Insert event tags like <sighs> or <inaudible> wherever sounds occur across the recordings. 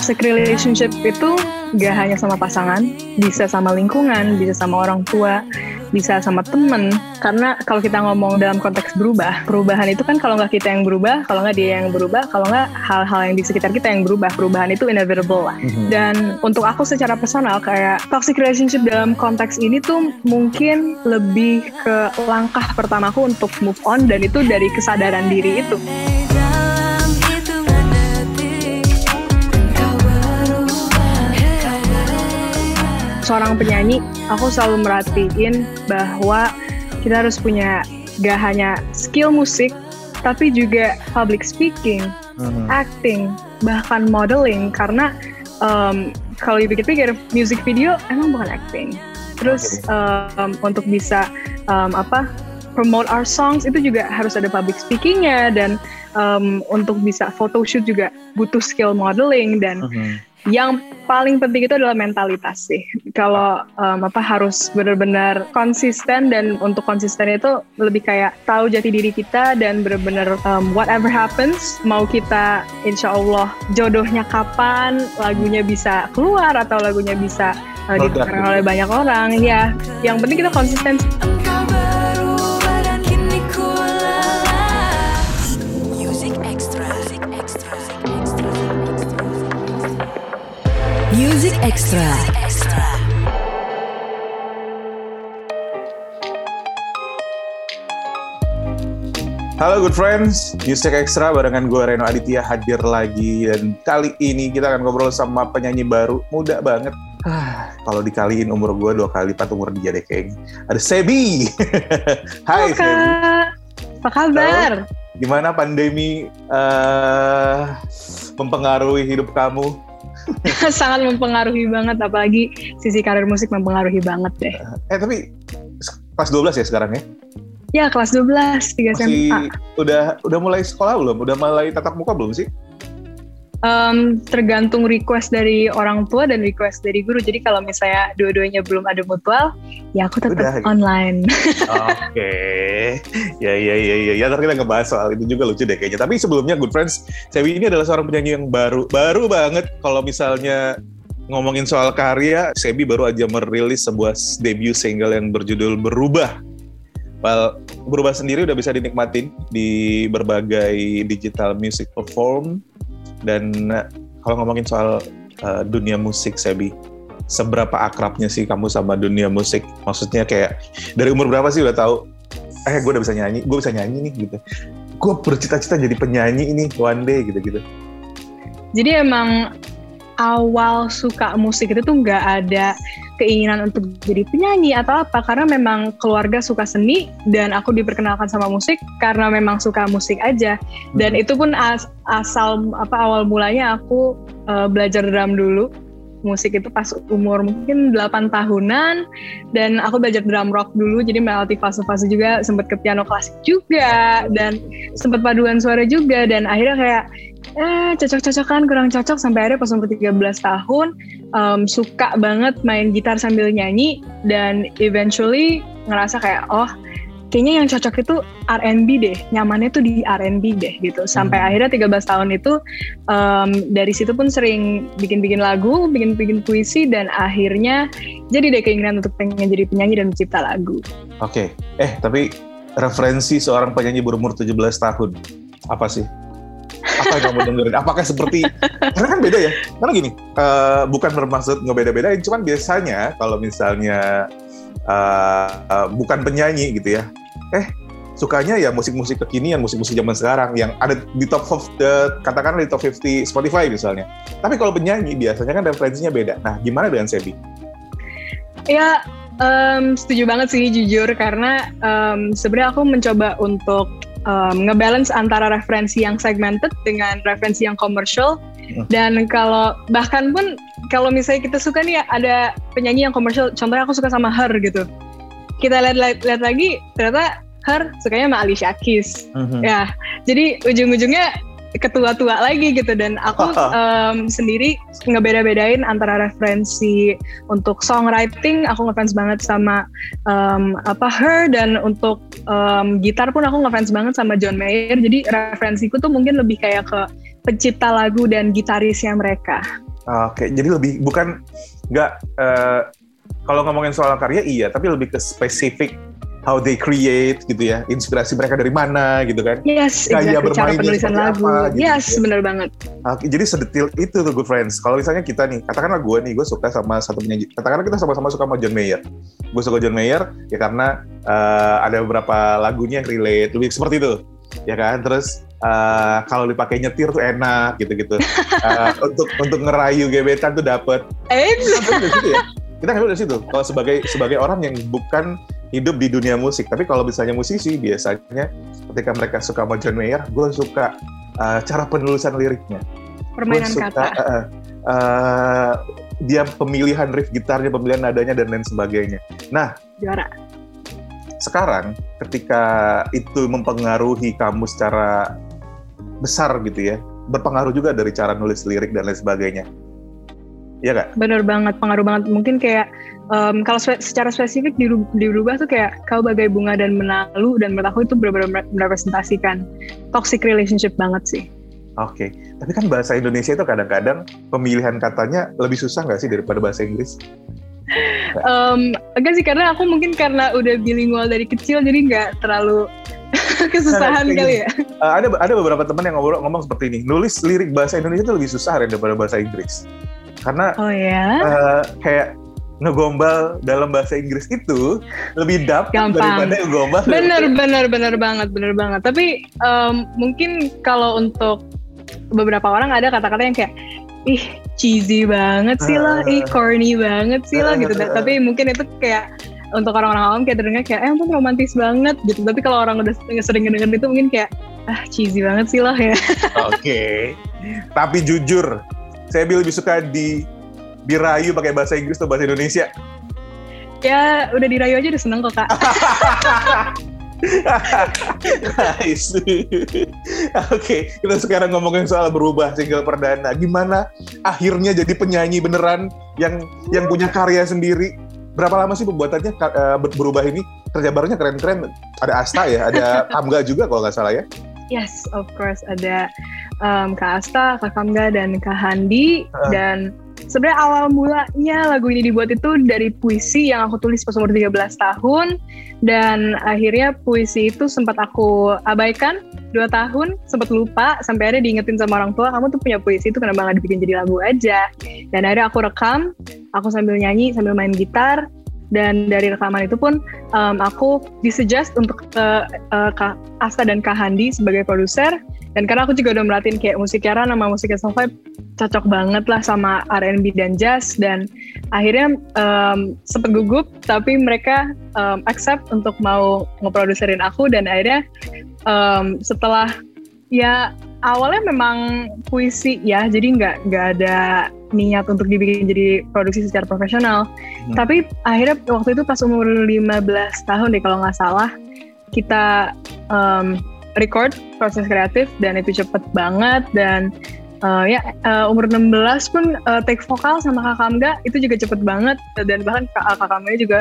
toxic relationship itu gak hanya sama pasangan, bisa sama lingkungan, bisa sama orang tua, bisa sama temen. Karena kalau kita ngomong dalam konteks berubah, perubahan itu kan kalau nggak kita yang berubah, kalau nggak dia yang berubah, kalau nggak hal-hal yang di sekitar kita yang berubah. Perubahan itu inevitable lah. Mm-hmm. Dan untuk aku secara personal kayak toxic relationship dalam konteks ini tuh mungkin lebih ke langkah pertamaku untuk move on dan itu dari kesadaran diri itu. Seorang penyanyi, aku selalu merhatiin bahwa kita harus punya gak hanya skill musik, tapi juga public speaking, hmm. acting, bahkan modeling. Karena um, kalau dipikir-pikir, music video emang bukan acting. Terus okay. um, untuk bisa um, apa promote our songs itu juga harus ada public speakingnya dan um, untuk bisa photoshoot juga butuh skill modeling dan uh-huh yang paling penting itu adalah mentalitas sih. Kalau um, apa harus benar-benar konsisten dan untuk konsisten itu lebih kayak tahu jati diri kita dan benar-benar um, whatever happens mau kita insya Allah jodohnya kapan lagunya bisa keluar atau lagunya bisa uh, oleh banyak orang ya. Yang penting kita konsisten. Extra. Halo good friends, Music Extra barengan gue Reno Aditya hadir lagi dan kali ini kita akan ngobrol sama penyanyi baru muda banget. Ah, <sighs> kalau dikaliin umur gue dua kali lipat umur dia deh kayaknya. Ada Sebi. <laughs> Hai Sebi. Apa kabar? Halo. Gimana pandemi uh, mempengaruhi hidup kamu? <laughs> sangat mempengaruhi banget apalagi sisi karir musik mempengaruhi banget deh. Eh tapi kelas 12 ya sekarang ya? Ya kelas 12 tiga SMA. Udah udah mulai sekolah belum? Udah mulai tatap muka belum sih? Um, tergantung request dari orang tua dan request dari guru. Jadi kalau misalnya dua-duanya belum ada mutual, ya aku tetap Udah. online. Oke, okay. <laughs> ya ya ya ya. Ya nanti kita ngebahas soal itu juga lucu deh kayaknya. Tapi sebelumnya Good Friends, Sewi ini adalah seorang penyanyi yang baru, baru banget. Kalau misalnya ngomongin soal karya, Sebi baru aja merilis sebuah debut single yang berjudul Berubah. Well, berubah sendiri udah bisa dinikmatin di berbagai digital music platform dan eh, kalau ngomongin soal uh, dunia musik, Sebi, seberapa akrabnya sih kamu sama dunia musik? Maksudnya kayak dari umur berapa sih udah tahu? Eh, gue udah bisa nyanyi, gue bisa nyanyi nih gitu. Gue bercita-cita jadi penyanyi ini one day gitu-gitu. Jadi emang awal suka musik itu tuh nggak ada keinginan untuk jadi penyanyi atau apa. Karena memang keluarga suka seni dan aku diperkenalkan sama musik karena memang suka musik aja. Dan hmm. itu pun as asal apa awal mulanya aku uh, belajar drum dulu. Musik itu pas umur mungkin 8 tahunan. Dan aku belajar drum rock dulu jadi melewati fase-fase juga. Sempat ke piano klasik juga dan sempat paduan suara juga. Dan akhirnya kayak eh cocok-cocokan kurang cocok sampai akhirnya pas umur 13 tahun um, suka banget main gitar sambil nyanyi dan eventually ngerasa kayak oh kayaknya yang cocok itu R&B deh, nyamannya tuh di R&B deh gitu. Sampai hmm. akhirnya 13 tahun itu um, dari situ pun sering bikin-bikin lagu, bikin-bikin puisi dan akhirnya jadi deh keinginan untuk pengen jadi penyanyi dan mencipta lagu. Oke, okay. eh tapi referensi seorang penyanyi berumur 17 tahun apa sih? Apa yang kamu dengerin? Apakah seperti karena kan beda ya? Karena gini, uh, bukan bermaksud ngebeda-bedain, cuman biasanya kalau misalnya uh, uh, bukan penyanyi gitu ya, eh sukanya ya musik-musik kekinian, musik-musik zaman sekarang yang ada di top of the katakanlah di top 50 Spotify misalnya. Tapi kalau penyanyi biasanya kan referensinya beda. Nah, gimana dengan Sebi? Ya, um, setuju banget sih jujur karena um, sebenarnya aku mencoba untuk um, ngebalance antara referensi yang segmented dengan referensi yang komersial. Hmm. Dan kalau bahkan pun kalau misalnya kita suka nih ada penyanyi yang komersial, contohnya aku suka sama Her gitu kita lihat lihat lagi ternyata Her sukanya sama Alicia Keys mm-hmm. ya jadi ujung-ujungnya ketua-tua lagi gitu. Dan aku um, sendiri ngebeda-bedain antara referensi untuk songwriting aku ngefans banget sama um, apa Her dan untuk um, gitar pun aku ngefans banget sama John Mayer. Jadi referensiku tuh mungkin lebih kayak ke pencipta lagu dan gitarisnya mereka. Oke, jadi lebih bukan nggak uh, kalau ngomongin soal karya iya, tapi lebih ke spesifik how they create gitu ya, inspirasi mereka dari mana gitu kan? Yes, Gaya exactly. cara penulisan lagu. Apa, gitu, yes, gitu. benar banget. Oke, jadi sedetil itu tuh good friends. Kalau misalnya kita nih, katakanlah gue nih, gue suka sama satu penyanyi. Katakanlah kita sama-sama suka sama John Mayer. Gue suka John Mayer ya karena uh, ada beberapa lagunya yang relate, lebih seperti itu, ya kan? Terus uh, kalau dipakai nyetir tuh enak gitu-gitu. uh, <laughs> untuk untuk ngerayu gebetan tuh dapet. Eh, ya. Kita ngambil dari situ. Kalau sebagai sebagai orang yang bukan hidup di dunia musik. Tapi kalau misalnya musisi, biasanya ketika mereka suka sama John Mayer, gue suka uh, cara penulisan liriknya. Permainan suka, kata. Uh, uh, dia pemilihan riff gitarnya, pemilihan nadanya, dan lain sebagainya. Nah, juara. Sekarang, ketika itu mempengaruhi kamu secara besar gitu ya, berpengaruh juga dari cara nulis lirik dan lain sebagainya. Iya gak? Bener banget, pengaruh banget. Mungkin kayak um, kalau spe secara spesifik dirubah tuh kayak kau bagai bunga dan menalu dan menurut aku itu benar-benar merepresentasikan toxic relationship banget sih. Oke, okay. tapi kan bahasa Indonesia itu kadang-kadang pemilihan katanya lebih susah nggak sih daripada bahasa Inggris? <laughs> um, enggak sih karena aku mungkin karena udah bilingual dari kecil jadi nggak terlalu <laughs> kesusahan nah, kali ya. Uh, ada ada beberapa teman yang ngomong, ngomong seperti ini, nulis lirik bahasa Indonesia itu lebih susah daripada bahasa Inggris karena oh, ya? uh, kayak ngegombal dalam bahasa Inggris itu lebih dap daripada ngegombal. Bener bener bener banget bener banget. Tapi um, mungkin kalau untuk beberapa orang ada kata-kata yang kayak ih cheesy banget sih lah, ih corny banget sih lah gitu. Tapi mungkin itu kayak untuk orang-orang awam kayak terdengar kayak eh ampun romantis banget gitu. Tapi kalau orang udah sering denger itu mungkin kayak ah cheesy banget sih lah ya. Oke. Okay. Tapi jujur, saya lebih suka di dirayu pakai bahasa Inggris atau bahasa Indonesia? Ya, udah dirayu aja udah seneng kok, Kak. <laughs> Oke, okay, kita sekarang ngomongin soal berubah single perdana. Gimana akhirnya jadi penyanyi beneran yang yang punya karya sendiri? Berapa lama sih pembuatannya uh, berubah ini? Kerja barunya keren-keren. Ada Asta ya, ada <laughs> Amga juga kalau nggak salah ya. Yes, of course ada um, Kak Asta, Kak Kamga, dan Kak Handi. Uh. Dan sebenarnya awal mulanya lagu ini dibuat itu dari puisi yang aku tulis pas umur 13 tahun. Dan akhirnya puisi itu sempat aku abaikan dua tahun, sempat lupa, sampai akhirnya diingetin sama orang tua, kamu tuh punya puisi itu kenapa nggak dibikin jadi lagu aja. Dan akhirnya aku rekam, aku sambil nyanyi, sambil main gitar, dan dari rekaman itu pun um, aku disuggest untuk ke uh, Asta dan Kak Handi sebagai produser. Dan karena aku juga udah merhatiin kayak musik Yara nama musiknya Sofi cocok banget lah sama R&B dan jazz. Dan akhirnya um, sempet gugup tapi mereka um, accept untuk mau ngeproduserin aku. Dan akhirnya um, setelah ya awalnya memang puisi ya jadi nggak nggak ada niat untuk dibikin jadi produksi secara profesional. Hmm. Tapi akhirnya waktu itu pas umur 15 tahun deh kalau nggak salah kita um, record proses kreatif dan itu cepet banget dan uh, ya uh, umur 16 pun uh, take vokal sama kakak Kamga itu juga cepet banget dan bahkan kakak Kamga juga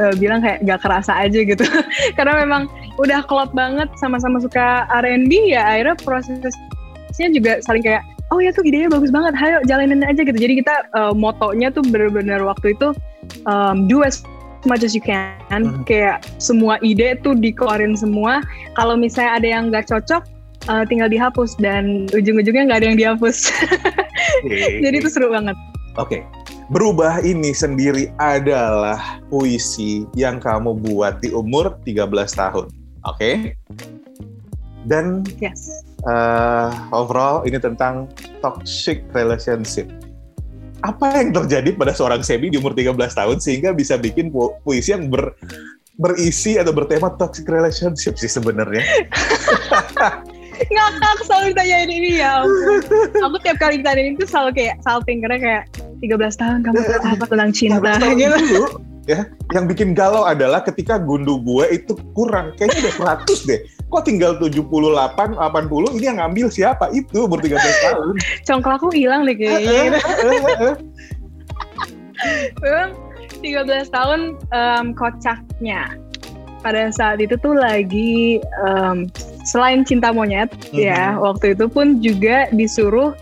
uh, bilang kayak gak kerasa aja gitu <laughs> karena memang udah klop banget sama-sama suka R&B ya akhirnya prosesnya juga saling kayak oh ya tuh idenya bagus banget, ayo jalanin aja gitu. Jadi kita uh, motonya tuh benar-benar waktu itu um, do as much as you can. Hmm. Kayak semua ide tuh dikeluarin semua. Kalau misalnya ada yang nggak cocok, uh, tinggal dihapus dan ujung-ujungnya nggak ada yang dihapus. okay. <laughs> Jadi itu seru banget. Oke. Okay. Berubah ini sendiri adalah puisi yang kamu buat di umur 13 tahun. Oke? Okay? Dan yes uh, overall ini tentang toxic relationship. Apa yang terjadi pada seorang Sebi di umur 13 tahun sehingga bisa bikin pu puisi yang ber berisi atau bertema toxic relationship sih sebenarnya? <laughs> ngakak selalu ditanyain ini ya. Aku tiap kali ditanyain itu selalu kayak salting karena kayak 13 tahun kamu tahu apa tentang cinta gitu. Dulu, ya yang bikin galau adalah ketika gundu gue itu kurang kayaknya udah 100 deh kok tinggal 78 80 ini yang ngambil siapa? Itu umur 13 <laughs> tahun. Congklakku hilang deh kayaknya memang 13 tahun um, kocaknya. Pada saat itu tuh lagi um, selain cinta monyet mm -hmm. ya waktu itu pun juga disuruh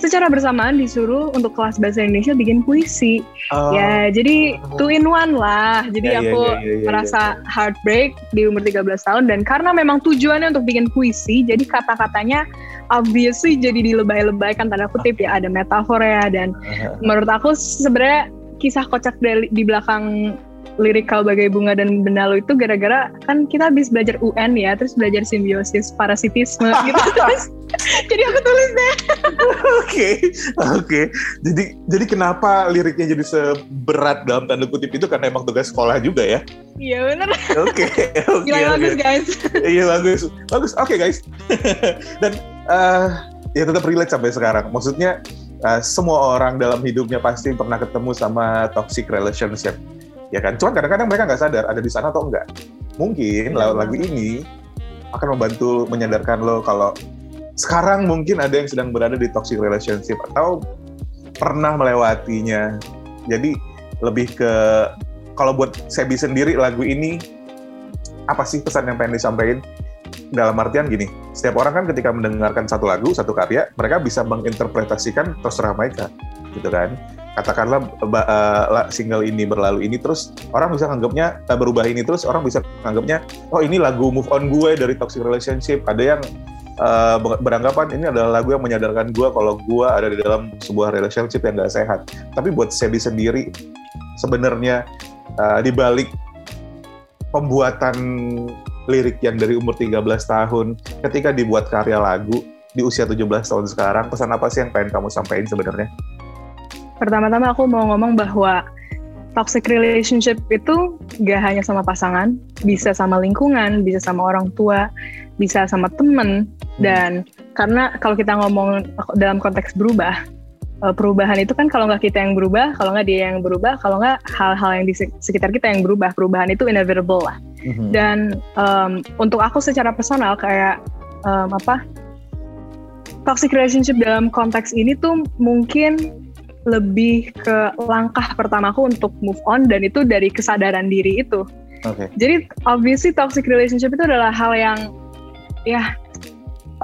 secara bersamaan disuruh untuk kelas bahasa Indonesia bikin puisi. Oh. Ya, jadi two in one lah. Jadi ya, ya aku ya, ya, ya, merasa ya. heartbreak di umur 13 tahun dan karena memang tujuannya untuk bikin puisi, jadi kata-katanya obviously jadi dilebay-lebaykan tanda kutip ya, ada metafor ya dan menurut aku sebenarnya kisah kocak dari di belakang lirikal bagai bunga dan benalu itu gara-gara kan kita habis belajar UN ya, terus belajar simbiosis parasitisme gitu <laughs> terus jadi aku tulis deh. Oke, oke. Jadi jadi kenapa liriknya jadi seberat dalam tanda kutip itu karena emang tugas sekolah juga ya? Iya benar. Oke, oke. bagus guys. Iya bagus, bagus. Oke okay, guys. dan uh, ya tetap relate sampai sekarang. Maksudnya uh, semua orang dalam hidupnya pasti pernah ketemu sama toxic relationship ya kan cuman kadang-kadang mereka nggak sadar ada di sana atau enggak mungkin ya, lagu ini akan membantu menyadarkan lo kalau sekarang mungkin ada yang sedang berada di toxic relationship atau pernah melewatinya. Jadi lebih ke kalau buat Sebi sendiri lagu ini apa sih pesan yang pengen disampaikan? Dalam artian gini, setiap orang kan ketika mendengarkan satu lagu, satu karya, mereka bisa menginterpretasikan terserah mereka, gitu kan. Katakanlah uh, single ini berlalu ini terus orang bisa nganggapnya uh, berubah ini terus orang bisa nganggapnya oh ini lagu move on gue dari toxic relationship. Ada yang uh, beranggapan ini adalah lagu yang menyadarkan gue kalau gue ada di dalam sebuah relationship yang gak sehat tapi buat Sebi sendiri sebenarnya uh, di balik pembuatan lirik yang dari umur 13 tahun ketika dibuat karya lagu di usia 17 tahun sekarang pesan apa sih yang pengen kamu sampaikan sebenarnya? Pertama-tama aku mau ngomong bahwa toxic relationship itu gak hanya sama pasangan, bisa sama lingkungan, bisa sama orang tua, bisa sama temen. Dan karena kalau kita ngomong dalam konteks berubah, eh, perubahan itu kan kalau nggak kita yang berubah, kalau nggak dia yang berubah, kalau nggak hal-hal yang di sekitar kita yang berubah, perubahan itu inevitable lah. Mm-hmm. Dan um, untuk aku secara personal kayak um, apa toxic relationship dalam konteks ini tuh mungkin lebih ke langkah pertamaku untuk move on dan itu dari kesadaran diri itu. Okay. Jadi obviously toxic relationship itu adalah hal yang ya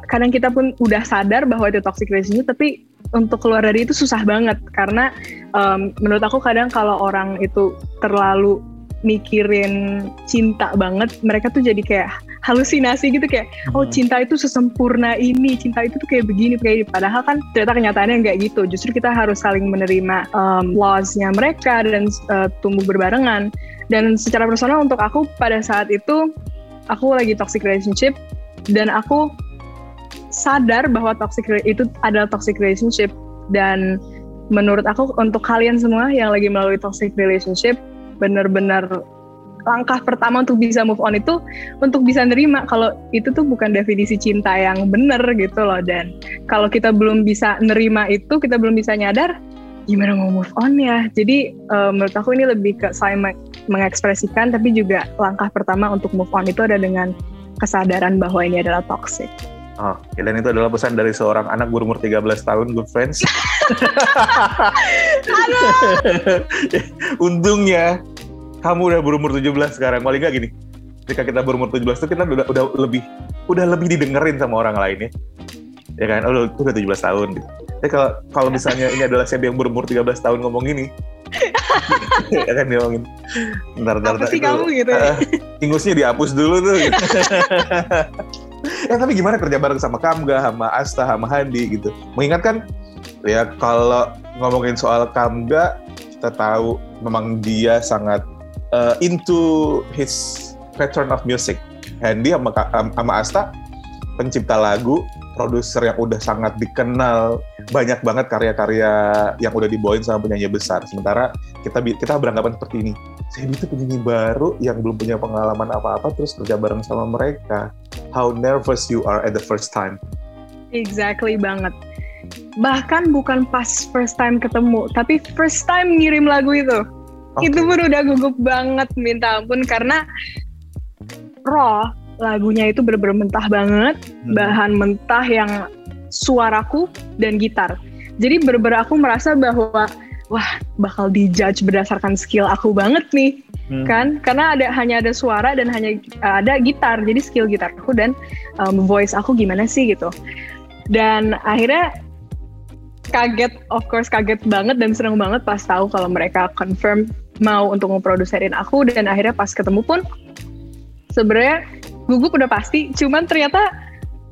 kadang kita pun udah sadar bahwa itu toxic relationship tapi untuk keluar dari itu susah banget karena um, menurut aku kadang kalau orang itu terlalu mikirin cinta banget mereka tuh jadi kayak halusinasi gitu kayak oh hmm. cinta itu sesempurna ini cinta itu tuh kayak begini. Kayak padahal kan ternyata kenyataannya nggak gitu. Justru kita harus saling menerima um, loss-nya mereka dan uh, tumbuh berbarengan. Dan secara personal untuk aku pada saat itu aku lagi toxic relationship dan aku sadar bahwa toxic itu adalah toxic relationship. Dan menurut aku untuk kalian semua yang lagi melalui toxic relationship benar-benar langkah pertama untuk bisa move on itu untuk bisa nerima kalau itu tuh bukan definisi cinta yang benar gitu loh dan kalau kita belum bisa nerima itu kita belum bisa nyadar gimana mau move on ya jadi uh, menurut aku ini lebih ke saya mengekspresikan tapi juga langkah pertama untuk move on itu ada dengan kesadaran bahwa ini adalah toxic. Oh, dan itu adalah pesan dari seorang anak berumur 13 tahun, good friends. <laughs> <laughs> Untungnya kamu udah berumur 17 sekarang. Paling nggak gini. Ketika kita berumur 17 itu kita udah udah lebih udah lebih didengerin sama orang lain ya. Ya kan? Oh lu udah 17 tahun gitu. Ya kalau kalau misalnya ini adalah saya yang berumur 13 tahun ngomong ini? <laughs> Ya kan dia ngomongin. Ntar ntar apa sih itu, kamu gitu ya? Uh, ingusnya dihapus dulu tuh gitu. <laughs> ya tapi gimana kerja bareng sama Kamga sama Asta sama Handi gitu? Mengingatkan ya kalau ngomongin soal Kamga kita tahu memang dia sangat uh, into his pattern of music. Handy sama, sama Asta pencipta lagu, produser yang udah sangat dikenal, banyak banget karya-karya yang udah dibawain sama penyanyi besar. Sementara kita kita beranggapan seperti ini, saya itu penyanyi baru yang belum punya pengalaman apa-apa terus kerja bareng sama mereka. How nervous you are at the first time. Exactly banget. Bahkan bukan pas first time ketemu, tapi first time ngirim lagu itu. Okay. Itu pun udah gugup banget minta ampun karena raw lagunya itu bener-bener mentah banget, hmm. bahan mentah yang suaraku dan gitar. Jadi bener-bener aku merasa bahwa wah bakal dijudge berdasarkan skill aku banget nih. Hmm. kan karena ada hanya ada suara dan hanya uh, ada gitar jadi skill gitarku dan um, voice aku gimana sih gitu dan akhirnya kaget, of course kaget banget dan seneng banget pas tahu kalau mereka confirm mau untuk memproduserin aku dan akhirnya pas ketemu pun sebenarnya gugup udah pasti, cuman ternyata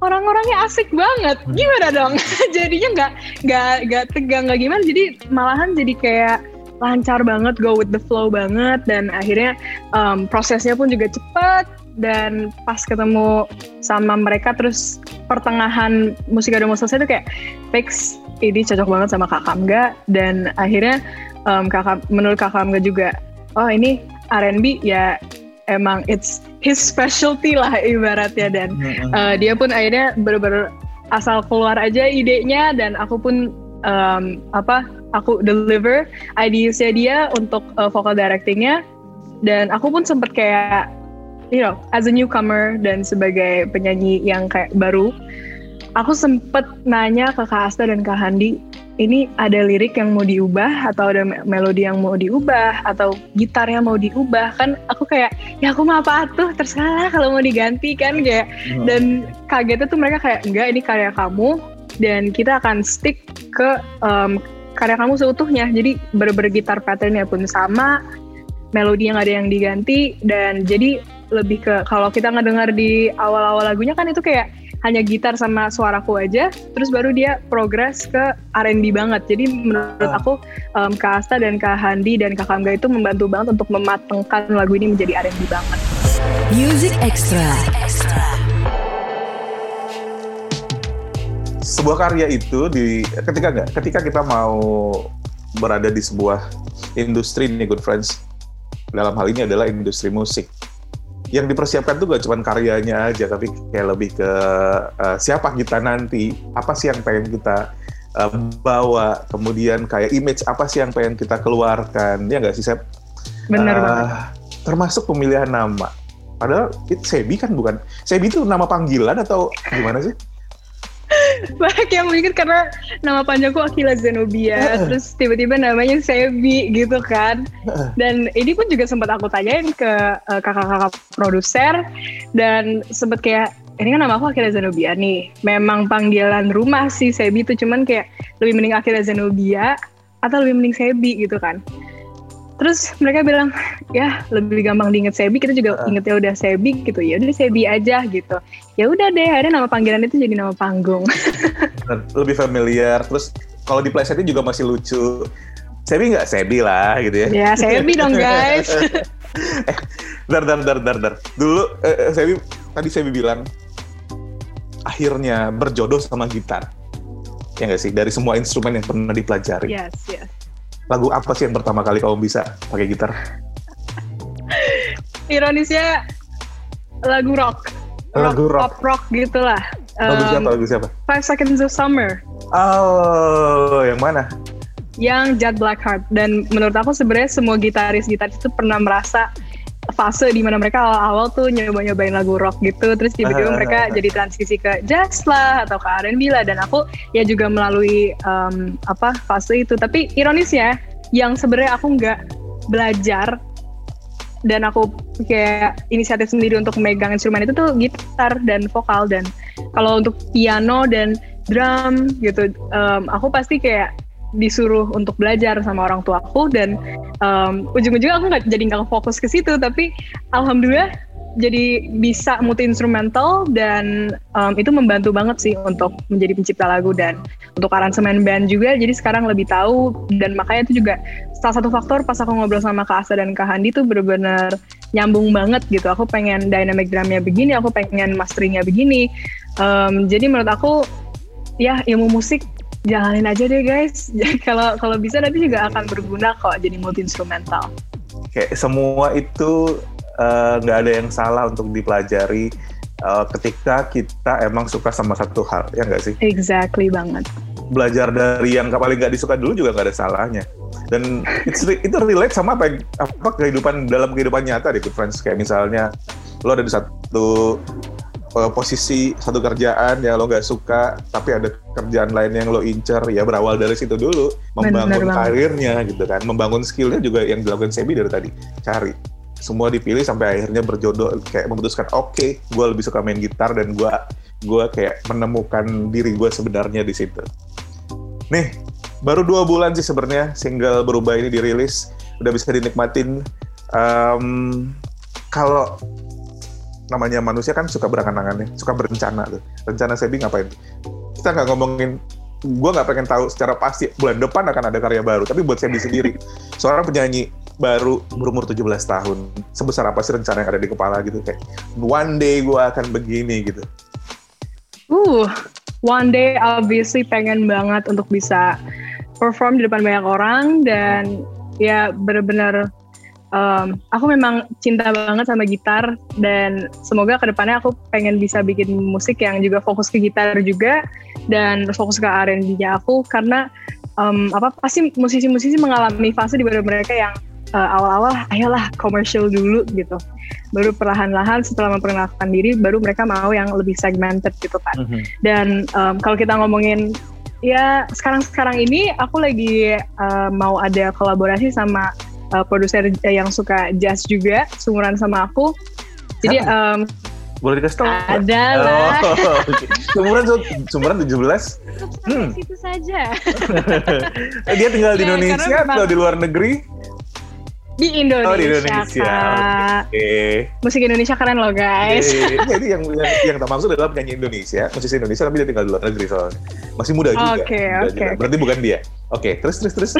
orang-orangnya asik banget. Hmm. Gimana dong? <laughs> Jadinya nggak nggak nggak tegang nggak gimana. Jadi malahan jadi kayak lancar banget, go with the flow banget dan akhirnya um, prosesnya pun juga cepat dan pas ketemu sama mereka terus pertengahan musik ada mau selesai tuh kayak fix ini cocok banget sama Kak Kamga dan akhirnya um, kakak menurut Kak Kamga juga oh ini R&B ya emang it's his specialty lah <laughs> ibaratnya dan uh, dia pun akhirnya bener-bener asal keluar aja idenya dan aku pun um, apa aku deliver ideasnya dia untuk uh, vocal directingnya. Dan aku pun sempet kayak you know as a newcomer dan sebagai penyanyi yang kayak baru aku sempet nanya ke Kak Asta dan Kak Handi ini ada lirik yang mau diubah atau ada melodi yang mau diubah atau gitarnya mau diubah kan aku kayak ya aku mau apa tuh terserah kalau mau diganti kan kayak hmm. dan kagetnya tuh mereka kayak enggak ini karya kamu dan kita akan stick ke um, karya kamu seutuhnya jadi bener-bener gitar patternnya pun sama melodi yang ada yang diganti dan jadi lebih ke kalau kita ngedengar di awal-awal lagunya kan itu kayak hanya gitar sama suaraku aja terus baru dia progres ke R&B banget. Jadi menurut ah. aku um, Kak Asta dan Kak Handi dan Kak Kamga itu membantu banget untuk mematengkan lagu ini menjadi R&B banget. Music Extra. Sebuah karya itu di ketika enggak ketika kita mau berada di sebuah industri nih good friends dalam hal ini adalah industri musik yang dipersiapkan tuh gak cuma karyanya aja tapi kayak lebih ke uh, siapa kita nanti apa sih yang pengen kita uh, bawa kemudian kayak image apa sih yang pengen kita keluarkan ya nggak sih Sep? Benar uh, banget. Termasuk pemilihan nama. Padahal it, Sebi kan bukan Sebi itu nama panggilan atau gimana sih? <laughs> banyak yang mikir karena nama panjangku Akila Zenobia terus tiba-tiba namanya Sebi gitu kan. Dan ini pun juga sempat aku tanyain ke uh, kakak-kakak produser dan sempat kayak ini kan nama aku Akila Zenobia nih. Memang panggilan rumah sih Sebi itu cuman kayak lebih mending Akila Zenobia atau lebih mending Sebi gitu kan terus mereka bilang ya lebih gampang diinget Sebi kita juga uh. ingetnya udah Sebi gitu. Ya udah Sebi aja gitu. Ya udah deh akhirnya nama panggilan itu jadi nama panggung. <laughs> Lebih familiar. Terus kalau di playsetnya juga masih lucu. Sebi nggak? Sebi lah gitu ya. Ya Sebi dong <laughs> guys. Eh, dar dar dar dar dar. Dulu eh, eh, Sebi tadi Sebi bilang akhirnya berjodoh sama gitar. Ya nggak sih? Dari semua instrumen yang pernah dipelajari. Yes yes lagu apa sih yang pertama kali kamu bisa pakai gitar? Ironisnya lagu rock. Lagu rock. Pop rock gitu lah. Lagu um, siapa? Lagu siapa? Five Seconds of Summer. Oh, yang mana? Yang Judd Blackheart. Dan menurut aku sebenarnya semua gitaris-gitaris itu pernah merasa fase di mana mereka awal-awal tuh nyoba-nyobain lagu rock gitu terus tiba-tiba uh, mereka jadi transisi ke jazz lah atau ke R&B lah. Dan aku ya juga melalui um, apa fase itu. Tapi ironis ya yang sebenarnya aku nggak belajar dan aku kayak inisiatif sendiri untuk megang instrumen itu tuh gitar dan vokal. Dan kalau untuk piano dan drum gitu um, aku pasti kayak disuruh untuk belajar sama orang tua aku dan um, ujung-ujungnya aku nggak jadi nggak fokus ke situ. Tapi alhamdulillah jadi bisa multi instrumental dan um, itu membantu banget sih untuk menjadi pencipta lagu dan untuk aransemen band juga. Jadi sekarang lebih tahu dan makanya itu juga salah satu faktor pas aku ngobrol sama Kak Asa dan Kak Handi tuh bener-bener nyambung banget gitu. Aku pengen dynamic drumnya begini aku pengen masteringnya begini. Um, jadi menurut aku ya ilmu musik jalanin aja deh guys. <laughs> Kalau kalau bisa nanti juga akan berguna kok jadi multi instrumental. Kayak semua itu eh, nggak uh, ada yang salah untuk dipelajari uh, ketika kita emang suka sama satu hal, ya nggak sih? Exactly banget. Belajar dari yang paling nggak disuka dulu juga nggak ada salahnya. Dan itu relate sama apa, apa kehidupan dalam kehidupan nyata deh, good friends. Kayak misalnya lo ada di satu uh, posisi satu kerjaan yang lo nggak suka tapi ada kerjaan lain yang lo incer ya berawal dari situ dulu membangun karirnya gitu kan. Membangun skillnya juga yang dilakukan Sebi dari tadi. Cari. Semua dipilih sampai akhirnya berjodoh kayak memutuskan oke okay, gue lebih suka main gitar dan gue gue kayak menemukan diri gue sebenarnya di situ. Nih baru dua bulan sih sebenarnya single berubah ini dirilis, udah bisa dinikmatin. Um, kalau namanya manusia kan suka berangan-angan nih, suka berencana tuh. Rencana Sebi ngapain? Kita nggak ngomongin, gue nggak pengen tahu secara pasti bulan depan akan ada karya baru. Tapi buat Sebi sendiri, seorang penyanyi baru berumur 17 tahun, sebesar apa sih rencana yang ada di kepala gitu? Kayak one day gue akan begini gitu. Uh, one day obviously pengen banget untuk bisa perform di depan banyak orang dan ya benar-benar um, aku memang cinta banget sama gitar dan semoga ke depannya aku pengen bisa bikin musik yang juga fokus ke gitar juga dan fokus ke R&B-nya aku karena um, apa pasti musisi-musisi mengalami fase di mana mereka yang uh, awal-awal ayolah komersial dulu gitu baru perlahan-lahan setelah memperkenalkan diri baru mereka mau yang lebih segmented gitu kan mm -hmm. dan um, kalau kita ngomongin ya sekarang-sekarang ini aku lagi uh, mau ada kolaborasi sama uh, produser yang suka jazz juga, sumuran sama aku. Jadi um, boleh dikasih tahu? Ada lah. Oh, okay. Sumuran sumuran 17? Hmm. Situ saja. <laughs> Dia tinggal di ya, Indonesia atau di luar negeri? Di Indonesia, oh, di Indonesia. Kak. Okay. Musik Indonesia keren loh guys. Jadi iya, iya, yang yang, yang tak maksud adalah penyanyi Indonesia, musisi Indonesia tapi dia tinggal di luar negeri soalnya. Masih muda juga. Oke, okay, oke. Okay. Berarti bukan dia. Oke, okay, terus terus terus.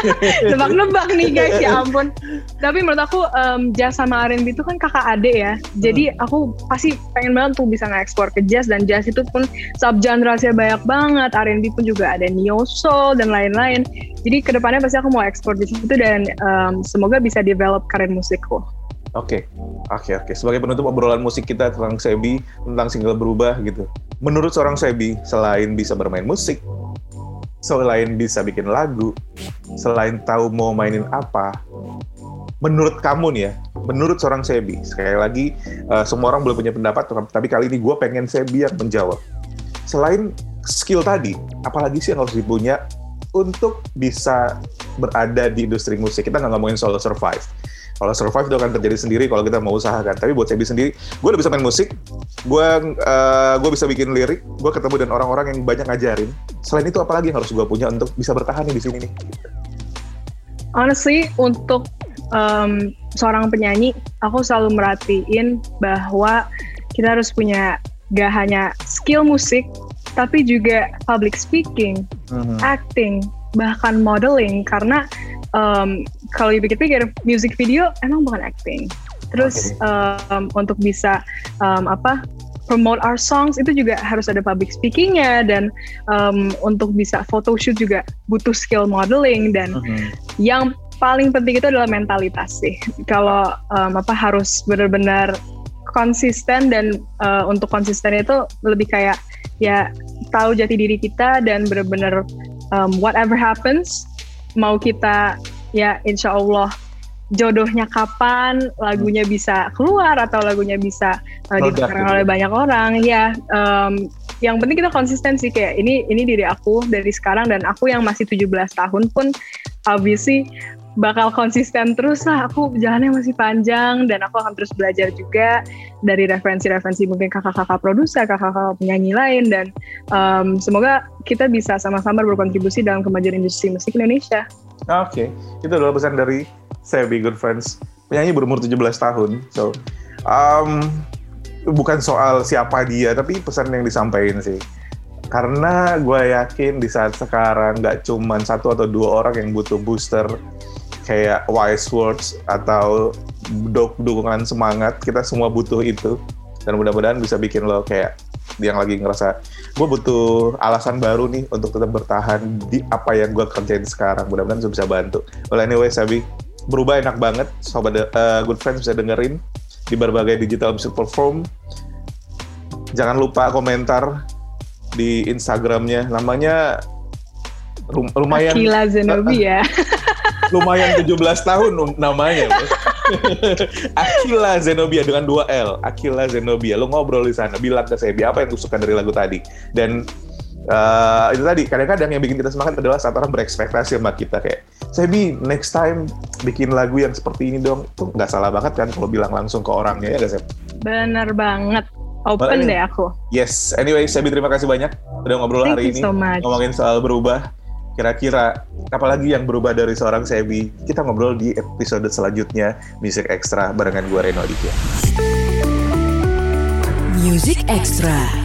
<laughs> Nebak-nebak nih guys, ya ampun. Tapi menurut aku um, jazz sama R&B itu kan kakak adik ya. Jadi hmm. aku pasti pengen banget tuh bisa nge-explore ke jazz dan jazz itu pun sub genre banyak banget. R&B pun juga ada neo soul dan lain-lain. Jadi ke depannya pasti aku mau ekspor di situ dan um, semoga bisa develop karir musikku. Oke, okay. oke, okay, oke. Okay. Sebagai penutup obrolan musik kita tentang Sebi, tentang single berubah gitu. Menurut seorang Sebi, selain bisa bermain musik, selain bisa bikin lagu, selain tahu mau mainin apa, menurut kamu nih ya, menurut seorang Sebi, sekali lagi uh, semua orang boleh punya pendapat, tapi kali ini gue pengen Sebi yang menjawab. Selain skill tadi, apalagi sih yang harus dipunya untuk bisa berada di industri musik? Kita nggak ngomongin soal survive, kalau survive itu akan terjadi sendiri kalau kita mau usahakan. Tapi buat Sebi sendiri, gue udah bisa main musik, gue uh, gue bisa bikin lirik, gue ketemu dengan orang-orang yang banyak ngajarin. Selain itu apalagi yang harus gue punya untuk bisa bertahan nih di sini nih? Honestly, untuk um, seorang penyanyi, aku selalu merhatiin bahwa kita harus punya gak hanya skill musik, tapi juga public speaking, mm -hmm. acting, bahkan modeling. Karena um, kalau dipikir-pikir music video emang bukan acting. Terus okay. um, untuk bisa um, apa promote our songs itu juga harus ada public speakingnya dan um, untuk bisa photoshoot juga butuh skill modeling dan uh -huh. yang paling penting itu adalah mentalitas sih. Kalau um, apa harus benar-benar konsisten dan uh, untuk konsisten itu lebih kayak ya tahu jati diri kita dan benar-benar um, whatever happens mau kita ya insya Allah jodohnya kapan lagunya bisa keluar atau lagunya bisa uh, didengarkan oleh banyak orang ya um, yang penting kita konsisten sih kayak ini ini diri aku dari sekarang dan aku yang masih 17 tahun pun obviously bakal konsisten terus lah aku jalannya masih panjang dan aku akan terus belajar juga dari referensi-referensi mungkin kakak-kakak produser, kakak-kakak penyanyi lain dan um, semoga kita bisa sama-sama berkontribusi dalam kemajuan industri musik Indonesia. Oke, okay. itu adalah pesan dari saya Be Good Friends, penyanyi berumur 17 tahun. So, um, bukan soal siapa dia, tapi pesan yang disampaikan sih. Karena gue yakin di saat sekarang nggak cuma satu atau dua orang yang butuh booster kayak wise words atau dukungan semangat kita semua butuh itu. Dan mudah-mudahan bisa bikin lo kayak yang lagi ngerasa gue butuh alasan baru nih untuk tetap bertahan di apa yang gue kerjain sekarang. Mudah-mudahan bisa bantu. Well anyway Sabi berubah enak banget. Sobat uh, good friends bisa dengerin di berbagai digital music platform. Jangan lupa komentar di Instagramnya. Namanya lumayan Akila Zenobia <laughs> lumayan 17 tahun namanya. <laughs> Akila Zenobia dengan dua L. Akila Zenobia. Lo ngobrol di sana, bilang ke Sebi apa yang lo suka dari lagu tadi. Dan uh, itu tadi kadang-kadang yang bikin kita semangat adalah saat orang berekspektasi sama kita kayak Sebi next time bikin lagu yang seperti ini dong. Itu nggak salah banget kan kalau bilang langsung ke orangnya ya gak Seb? Bener banget. Open deh aku. Yes. Anyway, Sebi terima kasih banyak udah ngobrol Thank hari ini. So much. Ngomongin soal berubah Kira-kira apalagi yang berubah dari seorang Sebi? Kita ngobrol di episode selanjutnya Music Extra barengan gue Reno Aditya. Music Extra.